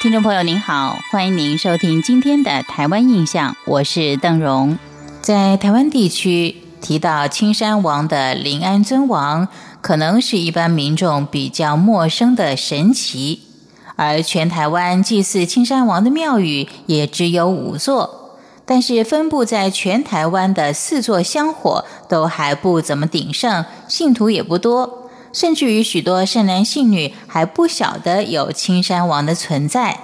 听众朋友您好，欢迎您收听今天的《台湾印象》，我是邓荣。在台湾地区提到青山王的临安尊王，可能是一般民众比较陌生的神奇。而全台湾祭祀青山王的庙宇也只有五座，但是分布在全台湾的四座香火都还不怎么鼎盛，信徒也不多，甚至于许多善男信女还不晓得有青山王的存在。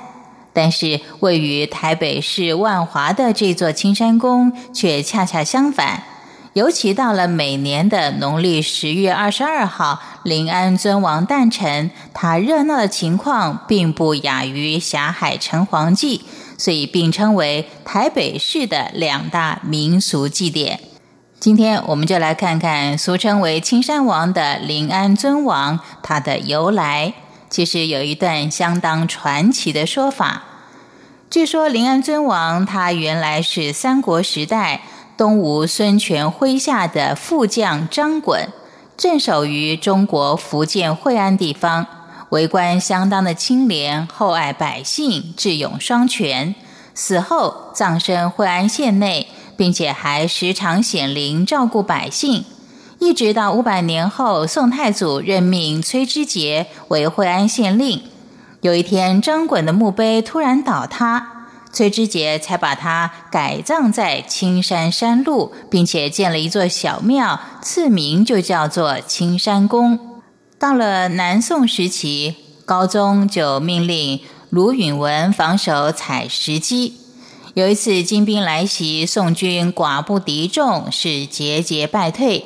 但是位于台北市万华的这座青山宫却恰恰相反。尤其到了每年的农历十月二十二号，临安尊王诞辰，它热闹的情况并不亚于霞海城隍祭，所以并称为台北市的两大民俗祭典。今天我们就来看看俗称为青山王的临安尊王，他的由来。其实有一段相当传奇的说法，据说临安尊王他原来是三国时代。东吴孙权麾下的副将张衮，镇守于中国福建惠安地方，为官相当的清廉，厚爱百姓，智勇双全。死后葬身惠安县内，并且还时常显灵照顾百姓。一直到五百年后，宋太祖任命崔知节为惠安县令。有一天，张衮的墓碑突然倒塌。崔知节才把它改葬在青山山路，并且建了一座小庙，赐名就叫做青山宫。到了南宋时期，高宗就命令卢允文防守采石矶。有一次金兵来袭，宋军寡不敌众，是节节败退。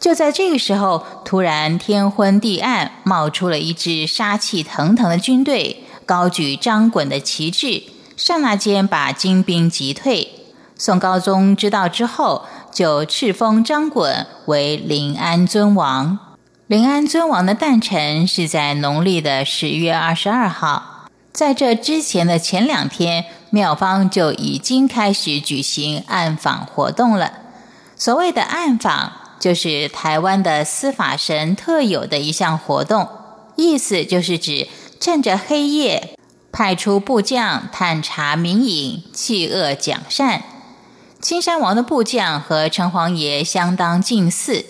就在这个时候，突然天昏地暗，冒出了一支杀气腾腾的军队，高举张衮的旗帜。刹那间把金兵击退。宋高宗知道之后，就敕封张衮为临安尊王。临安尊王的诞辰是在农历的十月二十二号。在这之前的前两天，庙方就已经开始举行暗访活动了。所谓的暗访，就是台湾的司法神特有的一项活动，意思就是指趁着黑夜。派出部将探查民隐，弃恶奖善。青山王的部将和城隍爷相当近似，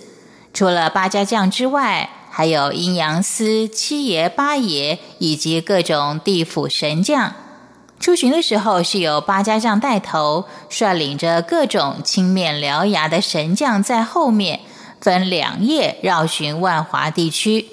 除了八家将之外，还有阴阳司七爷八爷以及各种地府神将。出巡的时候是由八家将带头，率领着各种青面獠牙的神将在后面，分两夜绕巡万华地区。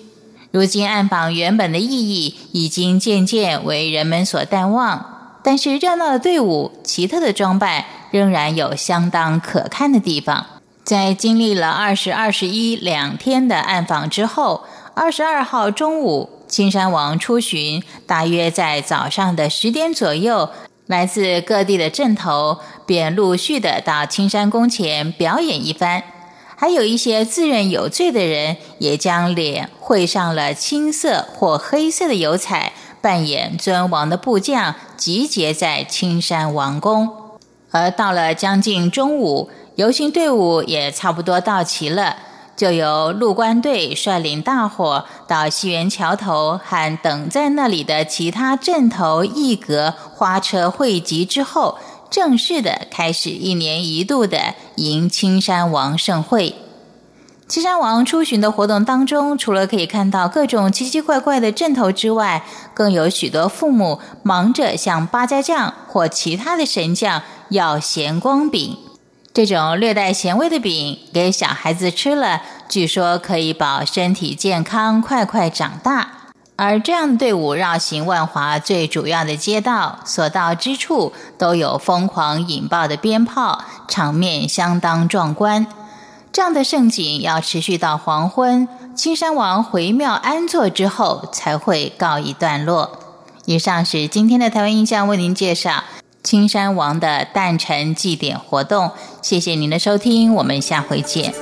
如今暗访原本的意义已经渐渐为人们所淡忘，但是热闹的队伍、奇特的装扮仍然有相当可看的地方。在经历了二十二、十一两天的暗访之后，二十二号中午，青山王出巡，大约在早上的十点左右，来自各地的镇头便陆续的到青山宫前表演一番。还有一些自认有罪的人，也将脸绘上了青色或黑色的油彩，扮演尊王的部将，集结在青山王宫。而到了将近中午，游行队伍也差不多到齐了，就由陆官队率领大伙到西园桥头，和等在那里的其他镇头一格花车汇集之后。正式的开始一年一度的迎青山王盛会。青山王出巡的活动当中，除了可以看到各种奇奇怪怪的阵头之外，更有许多父母忙着向八家将或其他的神将要咸光饼。这种略带咸味的饼给小孩子吃了，据说可以保身体健康，快快长大。而这样的队伍绕行万华最主要的街道，所到之处都有疯狂引爆的鞭炮，场面相当壮观。这样的盛景要持续到黄昏，青山王回庙安坐之后才会告一段落。以上是今天的台湾印象为您介绍青山王的诞辰祭典活动。谢谢您的收听，我们下回见。